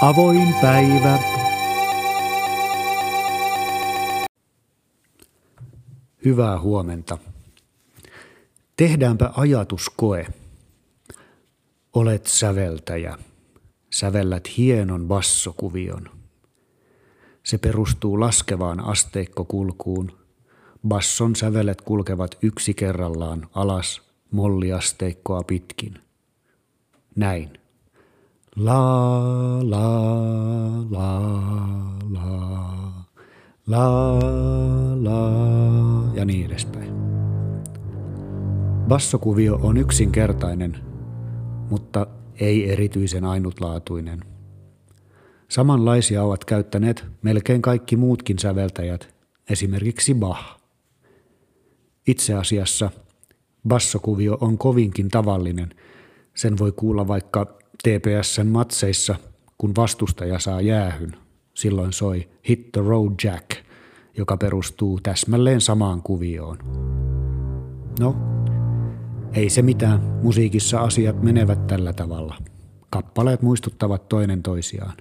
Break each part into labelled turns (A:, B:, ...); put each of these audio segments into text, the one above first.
A: Avoin päivä. Hyvää huomenta. Tehdäänpä ajatuskoe. Olet säveltäjä. Sävellät hienon bassokuvion. Se perustuu laskevaan asteikkokulkuun. Basson sävelet kulkevat yksi kerrallaan alas molliasteikkoa pitkin. Näin. La, la, la, la, la, la ja niin edespäin. Bassokuvio on yksinkertainen, mutta ei erityisen ainutlaatuinen. Samanlaisia ovat käyttäneet melkein kaikki muutkin säveltäjät, esimerkiksi Bach. Itse asiassa bassokuvio on kovinkin tavallinen. Sen voi kuulla vaikka TPSn matseissa, kun vastustaja saa jäähyn. Silloin soi Hit the Road Jack, joka perustuu täsmälleen samaan kuvioon. No, ei se mitään. Musiikissa asiat menevät tällä tavalla. Kappaleet muistuttavat toinen toisiaan.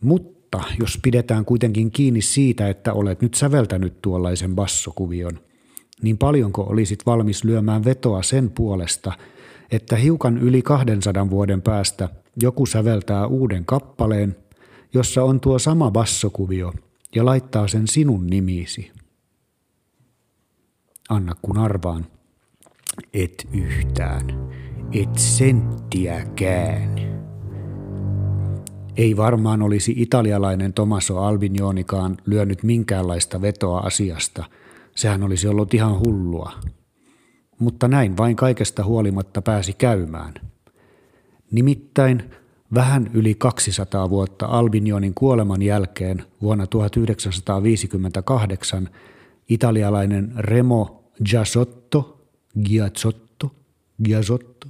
A: Mutta jos pidetään kuitenkin kiinni siitä, että olet nyt säveltänyt tuollaisen bassokuvion, niin paljonko olisit valmis lyömään vetoa sen puolesta, että hiukan yli 200 vuoden päästä joku säveltää uuden kappaleen, jossa on tuo sama bassokuvio ja laittaa sen sinun nimisi. Anna kun arvaan. Et yhtään. Et senttiäkään. Ei varmaan olisi italialainen Tomaso Albignonikaan lyönyt minkäänlaista vetoa asiasta. Sehän olisi ollut ihan hullua mutta näin vain kaikesta huolimatta pääsi käymään. Nimittäin vähän yli 200 vuotta Albinionin kuoleman jälkeen vuonna 1958 italialainen Remo Giasotto, Giazzotto, Giazzotto,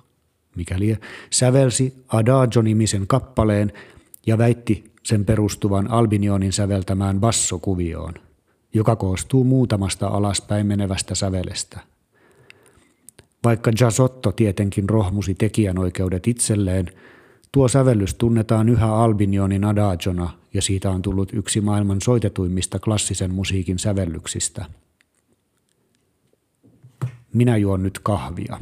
A: mikäli sävelsi Adagio-nimisen kappaleen ja väitti sen perustuvan Albinionin säveltämään bassokuvioon, joka koostuu muutamasta alaspäin menevästä sävelestä – vaikka Jasotto tietenkin rohmusi tekijänoikeudet itselleen, tuo sävellys tunnetaan yhä Albinionin adagiona ja siitä on tullut yksi maailman soitetuimmista klassisen musiikin sävellyksistä. Minä juon nyt kahvia.